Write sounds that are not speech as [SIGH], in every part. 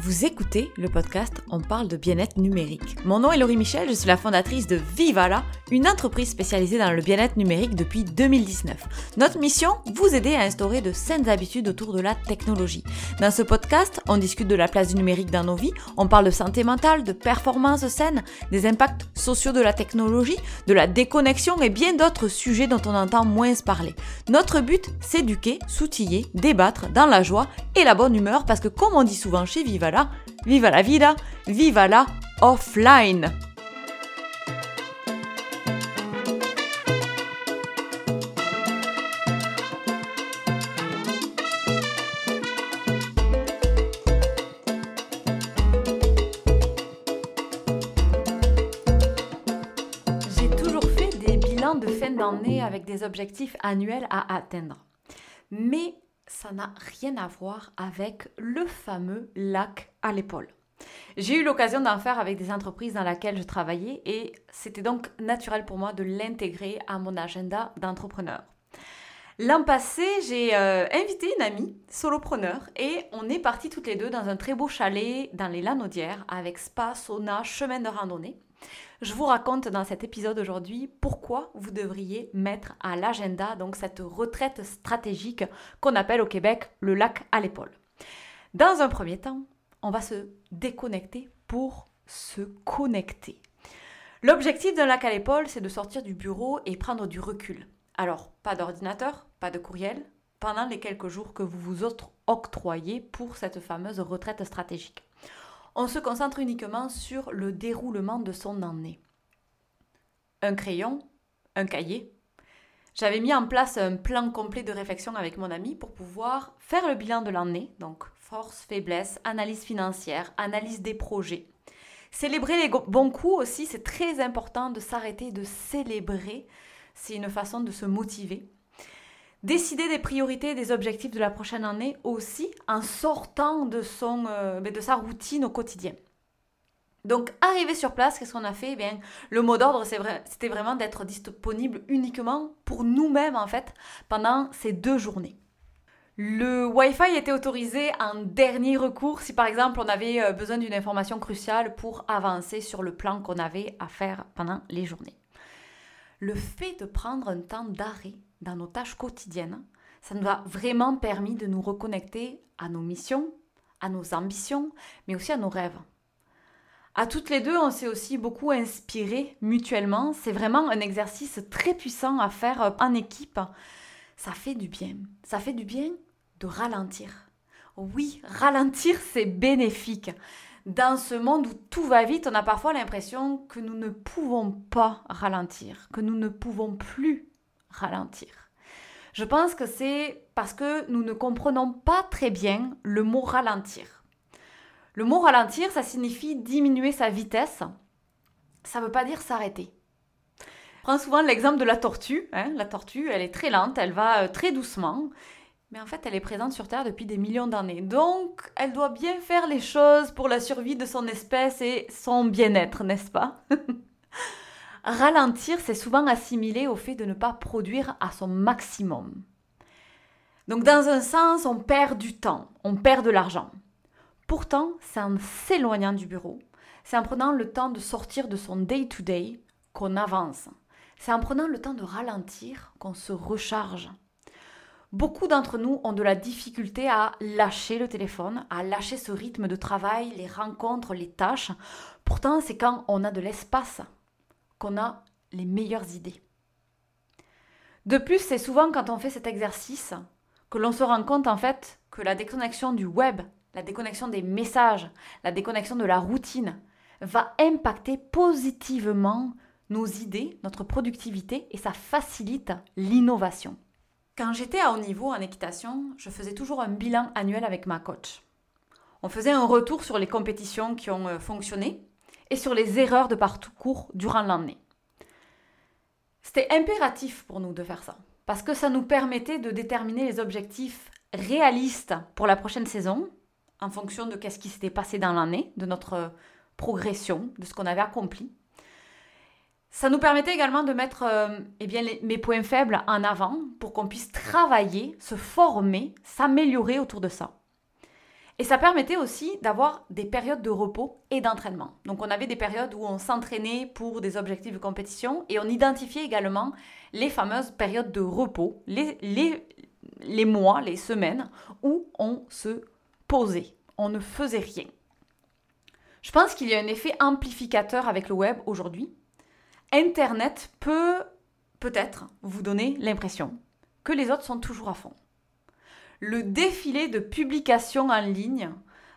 Vous écoutez le podcast On parle de bien-être numérique. Mon nom est Laurie Michel, je suis la fondatrice de Vivala, une entreprise spécialisée dans le bien-être numérique depuis 2019. Notre mission, vous aider à instaurer de saines habitudes autour de la technologie. Dans ce podcast, on discute de la place du numérique dans nos vies, on parle de santé mentale, de performance saine, des impacts sociaux de la technologie, de la déconnexion et bien d'autres sujets dont on entend moins parler. Notre but, s'éduquer, s'outiller, débattre dans la joie et la bonne humeur parce que comme on dit souvent chez Vivala, viva la vida, viva la offline. J'ai toujours fait des bilans de fin d'année avec des objectifs annuels à atteindre. Mais ça n'a rien à voir avec le fameux lac à l'épaule. J'ai eu l'occasion d'en faire avec des entreprises dans lesquelles je travaillais et c'était donc naturel pour moi de l'intégrer à mon agenda d'entrepreneur. L'an passé, j'ai euh, invité une amie, solopreneur, et on est partis toutes les deux dans un très beau chalet dans les Lanaudières avec spa, sauna, chemin de randonnée. Je vous raconte dans cet épisode aujourd'hui pourquoi vous devriez mettre à l'agenda donc cette retraite stratégique qu'on appelle au Québec le lac à l'épaule. Dans un premier temps, on va se déconnecter pour se connecter. L'objectif d'un lac à l'épaule, c'est de sortir du bureau et prendre du recul. Alors, pas d'ordinateur, pas de courriel, pendant les quelques jours que vous vous octroyez pour cette fameuse retraite stratégique on se concentre uniquement sur le déroulement de son année. Un crayon, un cahier. J'avais mis en place un plan complet de réflexion avec mon ami pour pouvoir faire le bilan de l'année, donc force, faiblesse, analyse financière, analyse des projets. Célébrer les bons coups aussi, c'est très important de s'arrêter de célébrer. C'est une façon de se motiver. Décider des priorités et des objectifs de la prochaine année aussi en sortant de, son, euh, ben, de sa routine au quotidien. Donc, arrivé sur place, qu'est-ce qu'on a fait? Eh bien, Le mot d'ordre, c'était vraiment d'être disponible uniquement pour nous-mêmes, en fait, pendant ces deux journées. Le Wi-Fi était autorisé en dernier recours si, par exemple, on avait euh, besoin d'une information cruciale pour avancer sur le plan qu'on avait à faire pendant les journées. Le fait de prendre un temps d'arrêt dans nos tâches quotidiennes, ça nous a vraiment permis de nous reconnecter à nos missions, à nos ambitions, mais aussi à nos rêves. À toutes les deux, on s'est aussi beaucoup inspiré mutuellement. C'est vraiment un exercice très puissant à faire en équipe. Ça fait du bien. Ça fait du bien de ralentir. Oui, ralentir, c'est bénéfique. Dans ce monde où tout va vite, on a parfois l'impression que nous ne pouvons pas ralentir, que nous ne pouvons plus ralentir. Je pense que c'est parce que nous ne comprenons pas très bien le mot ralentir. Le mot ralentir, ça signifie diminuer sa vitesse. Ça ne veut pas dire s'arrêter. prends souvent l'exemple de la tortue. Hein. La tortue, elle est très lente, elle va euh, très doucement. Mais en fait, elle est présente sur Terre depuis des millions d'années. Donc, elle doit bien faire les choses pour la survie de son espèce et son bien-être, n'est-ce pas? [LAUGHS] ralentir, c'est souvent assimilé au fait de ne pas produire à son maximum. Donc dans un sens, on perd du temps, on perd de l'argent. Pourtant, c'est en s'éloignant du bureau, c'est en prenant le temps de sortir de son day-to-day qu'on avance. C'est en prenant le temps de ralentir qu'on se recharge. Beaucoup d'entre nous ont de la difficulté à lâcher le téléphone, à lâcher ce rythme de travail, les rencontres, les tâches. Pourtant, c'est quand on a de l'espace qu'on a les meilleures idées. De plus, c'est souvent quand on fait cet exercice que l'on se rend compte en fait que la déconnexion du web, la déconnexion des messages, la déconnexion de la routine va impacter positivement nos idées, notre productivité et ça facilite l'innovation. Quand j'étais à haut niveau en équitation, je faisais toujours un bilan annuel avec ma coach. On faisait un retour sur les compétitions qui ont euh, fonctionné et sur les erreurs de parcours durant l'année. C'était impératif pour nous de faire ça, parce que ça nous permettait de déterminer les objectifs réalistes pour la prochaine saison, en fonction de ce qui s'était passé dans l'année, de notre progression, de ce qu'on avait accompli. Ça nous permettait également de mettre euh, eh mes points faibles en avant pour qu'on puisse travailler, se former, s'améliorer autour de ça. Et ça permettait aussi d'avoir des périodes de repos et d'entraînement. Donc on avait des périodes où on s'entraînait pour des objectifs de compétition et on identifiait également les fameuses périodes de repos, les, mois, les semaines où on se posait, on ne faisait rien. Je pense qu'il y a un effet amplificateur avec le web aujourd'hui. Internet peut peut-être vous donner l'impression que les autres sont toujours à fond le défilé de publications en ligne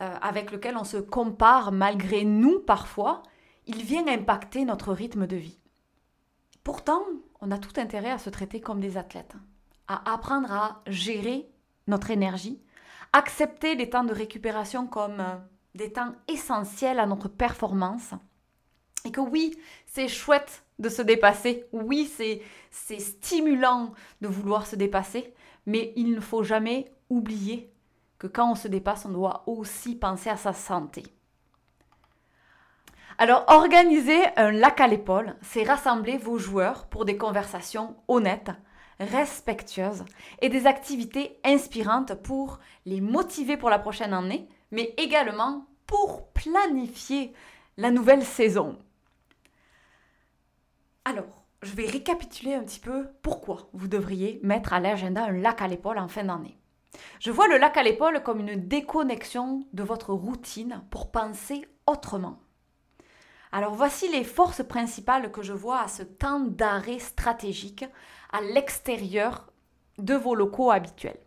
euh, avec lequel on se compare malgré nous parfois, il vient impacter notre rythme de vie. Pourtant, on a tout intérêt à se traiter comme des athlètes, à apprendre à gérer notre énergie, accepter les temps de récupération comme euh, des temps essentiels à notre performance. Et que oui, c'est chouette de se dépasser, oui, c'est stimulant de vouloir se dépasser, mais il ne faut jamais oublier que quand on se dépasse, on doit aussi penser à sa santé. Alors, organiser un lac à l'épaule, c'est rassembler vos joueurs pour des conversations honnêtes, respectueuses et des activités inspirantes pour les motiver pour la prochaine année, mais également pour planifier la nouvelle saison. Alors, je vais récapituler un petit peu pourquoi vous devriez mettre à l'agenda un lac à l'épaule en fin d'année. Je vois le lac à l'épaule comme une déconnexion de votre routine pour penser autrement. Alors voici les forces principales que je vois à ce temps d'arrêt stratégique à l'extérieur de vos locaux habituels.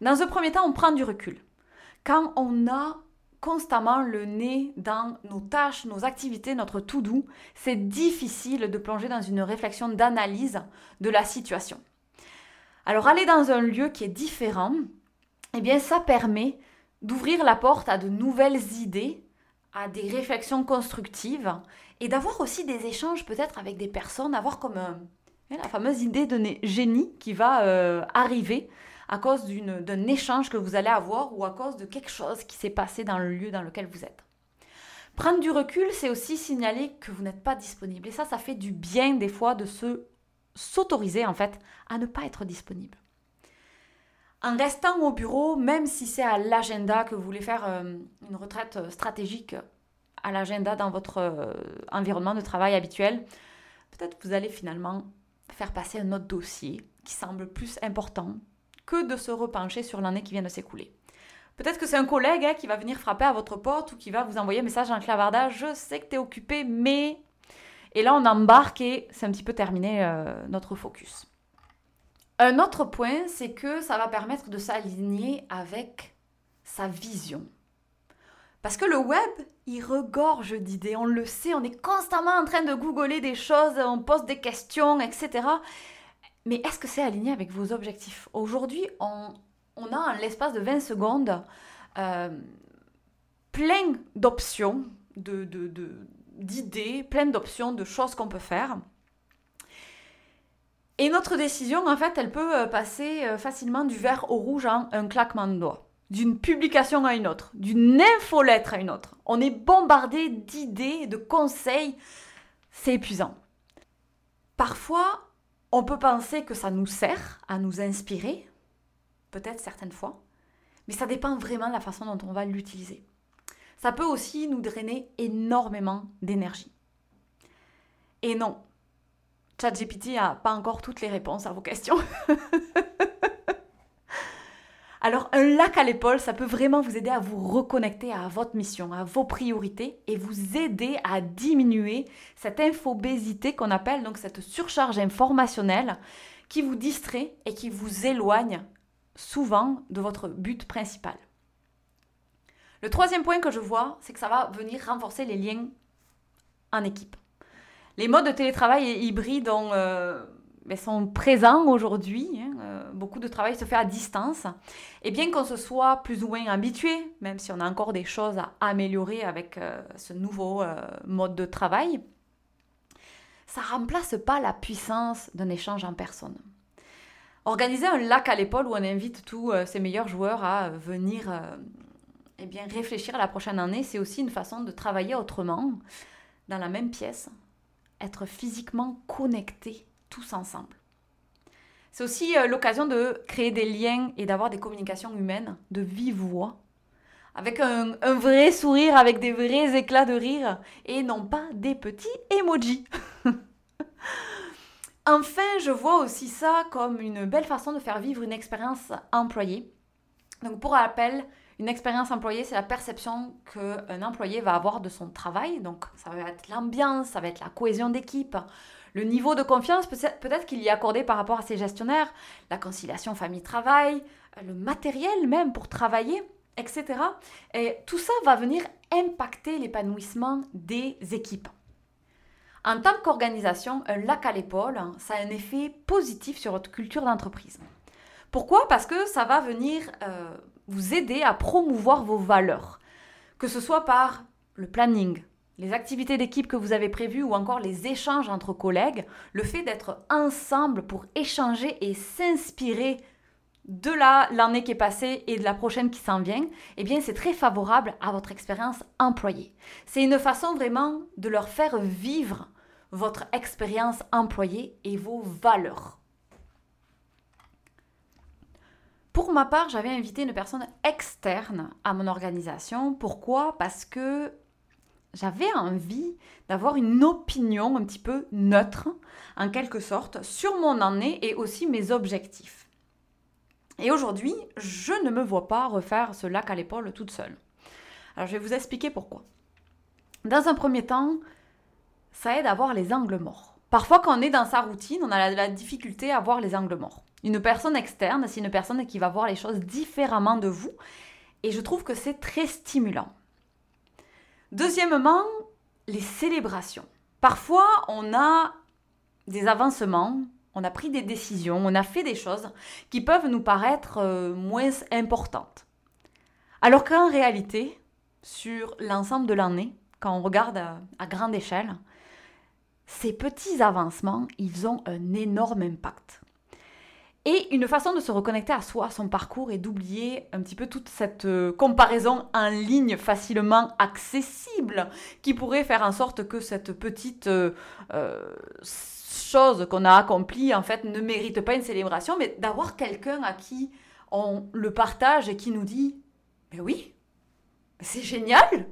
Dans un premier temps, on prend du recul. Quand on a constamment le nez dans nos tâches, nos activités, notre tout doux, c'est difficile de plonger dans une réflexion d'analyse de la situation. Alors aller dans un lieu qui est différent, eh bien ça permet d'ouvrir la porte à de nouvelles idées, à des réflexions constructives et d'avoir aussi des échanges peut-être avec des personnes, avoir comme euh, la fameuse idée de génie qui va euh, arriver à cause d'un échange que vous allez avoir ou à cause de quelque chose qui s'est passé dans le lieu dans lequel vous êtes. Prendre du recul, c'est aussi signaler que vous n'êtes pas disponible. Et ça, ça fait du bien des fois de se s'autoriser en fait à ne pas être disponible. En restant au bureau, même si c'est à l'agenda que vous voulez faire euh, une retraite stratégique à l'agenda dans votre euh, environnement de travail habituel, peut-être vous allez finalement faire passer un autre dossier qui semble plus important que de se repencher sur l'année qui vient de s'écouler. Peut-être que c'est un collègue hein, qui va venir frapper à votre porte ou qui va vous envoyer un message en clavardage. Je sais que tu es occupé, mais. Et là, on embarque et c'est un petit peu terminé euh, notre focus. Un autre point, c'est que ça va permettre de s'aligner avec sa vision. Parce que le web, il regorge d'idées, on le sait, on est constamment en train de googler des choses, on pose des questions, etc. Mais est-ce que c'est aligné avec vos objectifs? Aujourd'hui, on, a en l'espace de 20 secondes euh, plein d'options, d'idées, de, plein d'options de choses qu'on peut faire. Et notre décision, en fait, elle peut euh, passer euh, facilement du vert au rouge en un claquement de doigts, d'une publication à une autre, d'une infolettre à une autre. On est bombardé d'idées, de conseils. C'est épuisant. Parfois, on peut penser que ça nous sert à nous inspirer, peut-être certaines fois, mais ça dépend vraiment de la façon dont on va l'utiliser. Ça peut aussi nous drainer énormément d'énergie. Et non, ChatGPT n'a pas encore toutes les réponses à vos questions. [LAUGHS] Alors un lac à l'épaule, ça peut vraiment vous aider à vous reconnecter à votre mission, à vos priorités et vous aider à diminuer cette infobésité qu'on appelle donc cette surcharge informationnelle qui vous distrait et qui vous éloigne souvent de votre but principal. Le troisième point que je vois, c'est que ça va venir renforcer les liens en équipe. Les modes de télétravail hybride ont euh, mais sont présents aujourd'hui. Hein, beaucoup de travail se fait à distance. Et bien qu'on se soit plus ou moins habitué, même si on a encore des choses à améliorer avec euh, ce nouveau euh, mode de travail, ça remplace pas la puissance d'un échange en personne. Organiser un lac à l'épaule où on invite tous ses meilleurs joueurs à venir eh bien, réfléchir à la prochaine année, c'est aussi une façon de travailler autrement, dans la même pièce, être physiquement connecté tous ensemble. C'est aussi euh, l'occasion de créer des liens et d'avoir des communications humaines de vive voix avec un, un, vrai sourire, avec des vrais éclats de rire, et non pas des petits emojis. [LAUGHS] enfin, je vois aussi ça comme une belle façon de faire vivre une expérience employée. Donc pour rappel, une expérience employée, c'est la perception qu'un employé va avoir de son travail. Donc ça va être l'ambiance, ça va être la cohésion d'équipe, le niveau de confiance peut-être qu'il y est accordé par rapport à ses gestionnaires, la conciliation famille-travail, le matériel même pour travailler, etc. Et tout ça va venir impacter l'épanouissement des équipes. En tant qu'organisation, un lac à l'épaule, ça a un effet positif sur votre culture d'entreprise. Pourquoi? Parce que ça va venir euh, vous aider à promouvoir vos valeurs, que ce soit par le planning, les activités d'équipe que vous avez prévues ou encore les échanges entre collègues, le fait d'être ensemble pour échanger et s'inspirer de l'année qui est passée et de la prochaine qui s'en vient, eh bien c'est très favorable à votre expérience employée. C'est une façon vraiment de leur faire vivre votre expérience employée et vos valeurs. Pour ma part, j'avais invité une personne externe à mon organisation. Pourquoi? Parce que j'avais envie d'avoir une opinion un petit peu neutre, en quelque sorte, sur mon année et aussi mes objectifs. Et aujourd'hui, je ne me vois pas refaire ce lac à l'épaule toute seule. Alors je vais vous expliquer pourquoi. Dans un premier temps, ça aide à voir les angles morts. Parfois, quand on est dans sa routine, on a la, difficulté à voir les angles morts. Une personne externe, c'est une personne qui va voir les choses différemment de vous. Et je trouve que c'est très stimulant. Deuxièmement, les célébrations. Parfois, on a des avancements, on a pris des décisions, on a fait des choses qui peuvent nous paraître euh, moins importantes. Alors qu'en réalité, sur l'ensemble de l'année, quand on regarde à grande échelle, ces petits avancements, ils ont un énorme impact. Et une façon de se reconnecter à soi, à son parcours et d'oublier un petit peu toute cette euh, comparaison en ligne facilement accessible qui pourrait faire en sorte que cette petite euh, euh, chose qu'on a accomplie en fait ne mérite pas une célébration, mais d'avoir quelqu'un à qui on le partage et qui nous dit Mais oui, c'est génial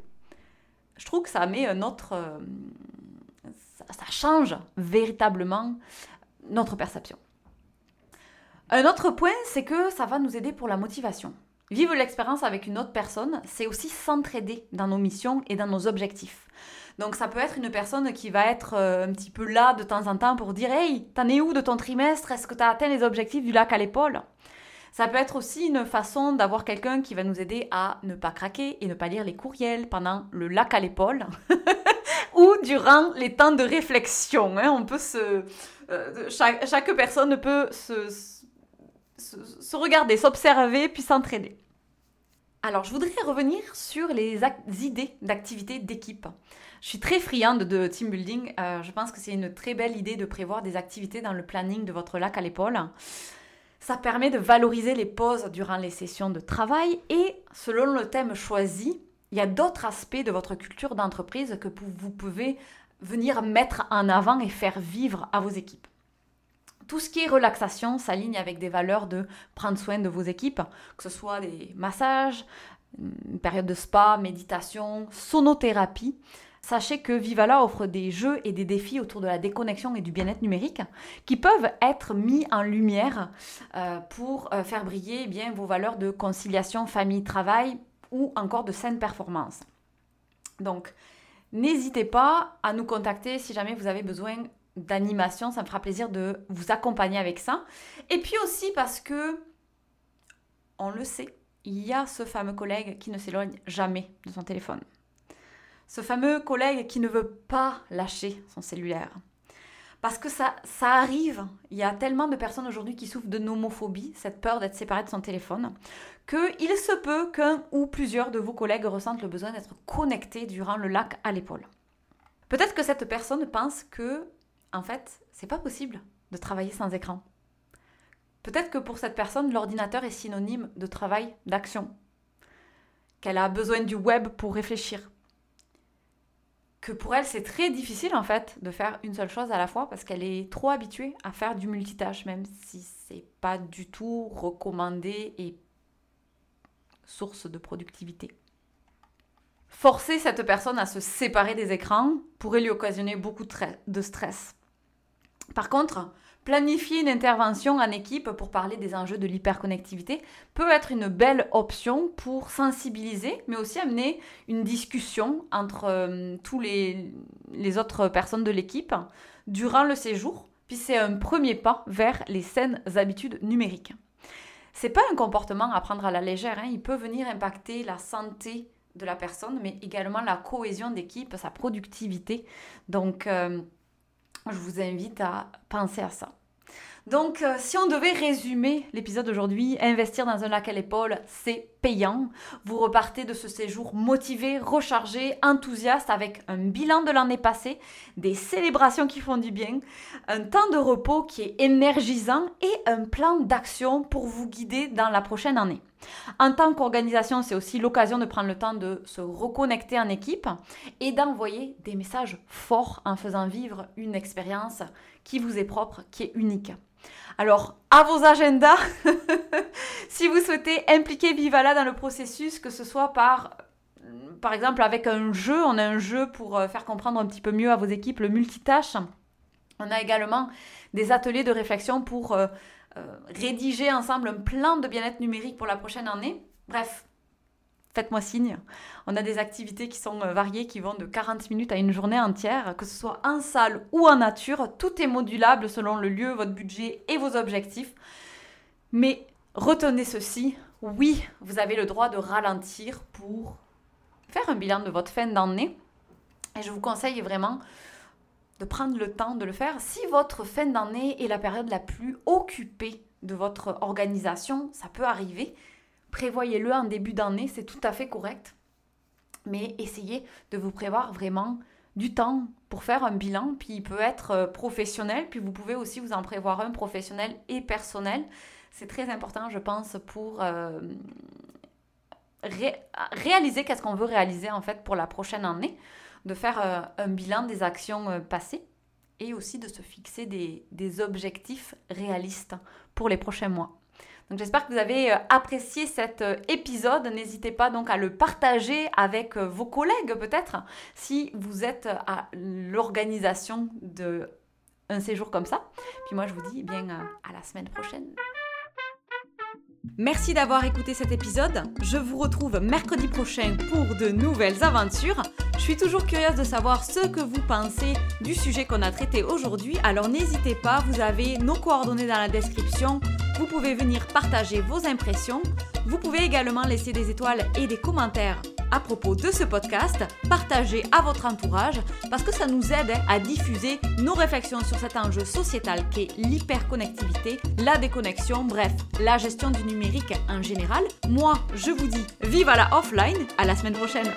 Je trouve que ça met un autre. ça change véritablement notre perception. Un autre point, c'est que ça va nous aider pour la motivation. Vivre l'expérience avec une autre personne, c'est aussi s'entraider dans nos missions et dans nos objectifs. Donc ça peut être une personne qui va être euh, un petit peu là de temps en temps pour dire Hey, t'en es où de ton trimestre? Est-ce que tu as atteint les objectifs du lac à l'épaule? Ça peut être aussi une façon d'avoir quelqu'un qui va nous aider à ne pas craquer et ne pas lire les courriels pendant le lac à l'épaule [LAUGHS] ou durant les temps de réflexion. Hein. On peut se, euh, chaque, personne peut se, regarder, s'observer, puis s'entraîner. Alors, je voudrais revenir sur les idées d'activité d'équipe. Je suis très friande de team building. Euh, je pense que c'est une très belle idée de prévoir des activités dans le planning de votre lac à l'épaule. Ça permet de valoriser les pauses durant les sessions de travail et selon le thème choisi, il y a d'autres aspects de votre culture d'entreprise que vous pouvez venir mettre en avant et faire vivre à vos équipes. Tout ce qui est relaxation s'aligne avec des valeurs de prendre soin de vos équipes, que ce soit des massages, une période de spa, méditation, sonothérapie. Sachez que Vivala offre des jeux et des défis autour de la déconnexion et du bien-être numérique qui peuvent être mis en lumière euh, pour euh, faire briller eh bien, vos valeurs de conciliation famille-travail ou encore de saine performance. Donc, n'hésitez pas à nous contacter si jamais vous avez besoin d'animation, ça me fera plaisir de vous accompagner avec ça. Et puis aussi parce que, on le sait, il y a ce fameux collègue qui ne s'éloigne jamais de son téléphone. Ce fameux collègue qui ne veut pas lâcher son cellulaire. Parce que ça, ça arrive, il y a tellement de personnes aujourd'hui qui souffrent de nomophobie, cette peur d'être séparé de son téléphone, qu'il se peut qu'un ou plusieurs de vos collègues ressentent le besoin d'être connectés durant le lac à l'épaule. Peut-être que cette personne pense que en fait, c'est pas possible de travailler sans écran. Peut-être que pour cette personne, l'ordinateur est synonyme de travail, d'action, qu'elle a besoin du web pour réfléchir, que pour elle, c'est très difficile en fait de faire une seule chose à la fois parce qu'elle est trop habituée à faire du multitâche, même si c'est pas du tout recommandé et source de productivité. Forcer cette personne à se séparer des écrans pourrait lui occasionner beaucoup de stress. Par contre, planifier une intervention en équipe pour parler des enjeux de l'hyperconnectivité peut être une belle option pour sensibiliser, mais aussi amener une discussion entre euh, tous les, les autres personnes de l'équipe durant le séjour, puis c'est un premier pas vers les saines habitudes numériques. C'est pas un comportement à prendre à la légère, hein. il peut venir impacter la santé de la personne, mais également la cohésion d'équipe, sa productivité. Donc, euh, je vous invite à penser à ça. Donc, euh, si on devait résumer l'épisode d'aujourd'hui, investir dans un lac à l'épaule, c'est payant. Vous repartez de ce séjour motivé, rechargé, enthousiaste avec un bilan de l'année passée, des célébrations qui font du bien, un temps de repos qui est énergisant et un plan d'action pour vous guider dans la prochaine année. En tant qu'organisation, c'est aussi l'occasion de prendre le temps de se reconnecter en équipe et d'envoyer des messages forts en faisant vivre une expérience qui vous est propre, qui est unique. Alors, à vos agendas, [LAUGHS] si vous souhaitez impliquer Vivala dans le processus, que ce soit par par exemple avec un jeu, on a un jeu pour euh, faire comprendre un petit peu mieux à vos équipes le multitâche. On a également des ateliers de réflexion pour euh, rédiger ensemble un plan de bien-être numérique pour la prochaine année. Bref, faites-moi signe. On a des activités qui sont euh, variées, qui vont de 40 minutes à une journée entière, que ce soit en salle ou en nature. Tout est modulable selon le lieu, votre budget et vos objectifs. Mais retenez ceci, oui, vous avez le droit de ralentir pour faire un bilan de votre fin d'année. Et je vous conseille vraiment de prendre le temps de le faire. Si votre fin d'année est la période la plus occupée de votre organisation, ça peut arriver. Prévoyez-le en début d'année, c'est tout à fait correct. Mais essayez de vous prévoir vraiment du temps pour faire un bilan, puis il peut être euh, professionnel, puis vous pouvez aussi vous en prévoir un professionnel et personnel. C'est très important, je pense, pour euh, réaliser qu'est-ce qu'on veut réaliser en fait pour la prochaine année de faire euh, un bilan des actions euh, passées et aussi de se fixer des, objectifs réalistes pour les prochains mois. Donc j'espère que vous avez euh, apprécié cet épisode. N'hésitez pas donc à le partager avec vos collègues peut-être si vous êtes à l'organisation de un séjour comme ça. Puis moi je vous dis bien à la semaine prochaine. Merci d'avoir écouté cet épisode. Je vous retrouve mercredi prochain pour de nouvelles aventures. Je suis toujours curieuse de savoir ce que vous pensez du sujet qu'on a traité aujourd'hui, alors n'hésitez pas, vous avez nos coordonnées dans la description. Vous pouvez venir partager vos impressions. Vous pouvez également laisser des étoiles et des commentaires à propos de ce podcast, partagez à votre entourage parce que ça nous aide à diffuser nos réflexions sur cet enjeu sociétal qui est l'hyperconnectivité, la déconnexion, bref, la gestion du numérique en général. Moi, je vous dis vive à la offline, à la semaine prochaine.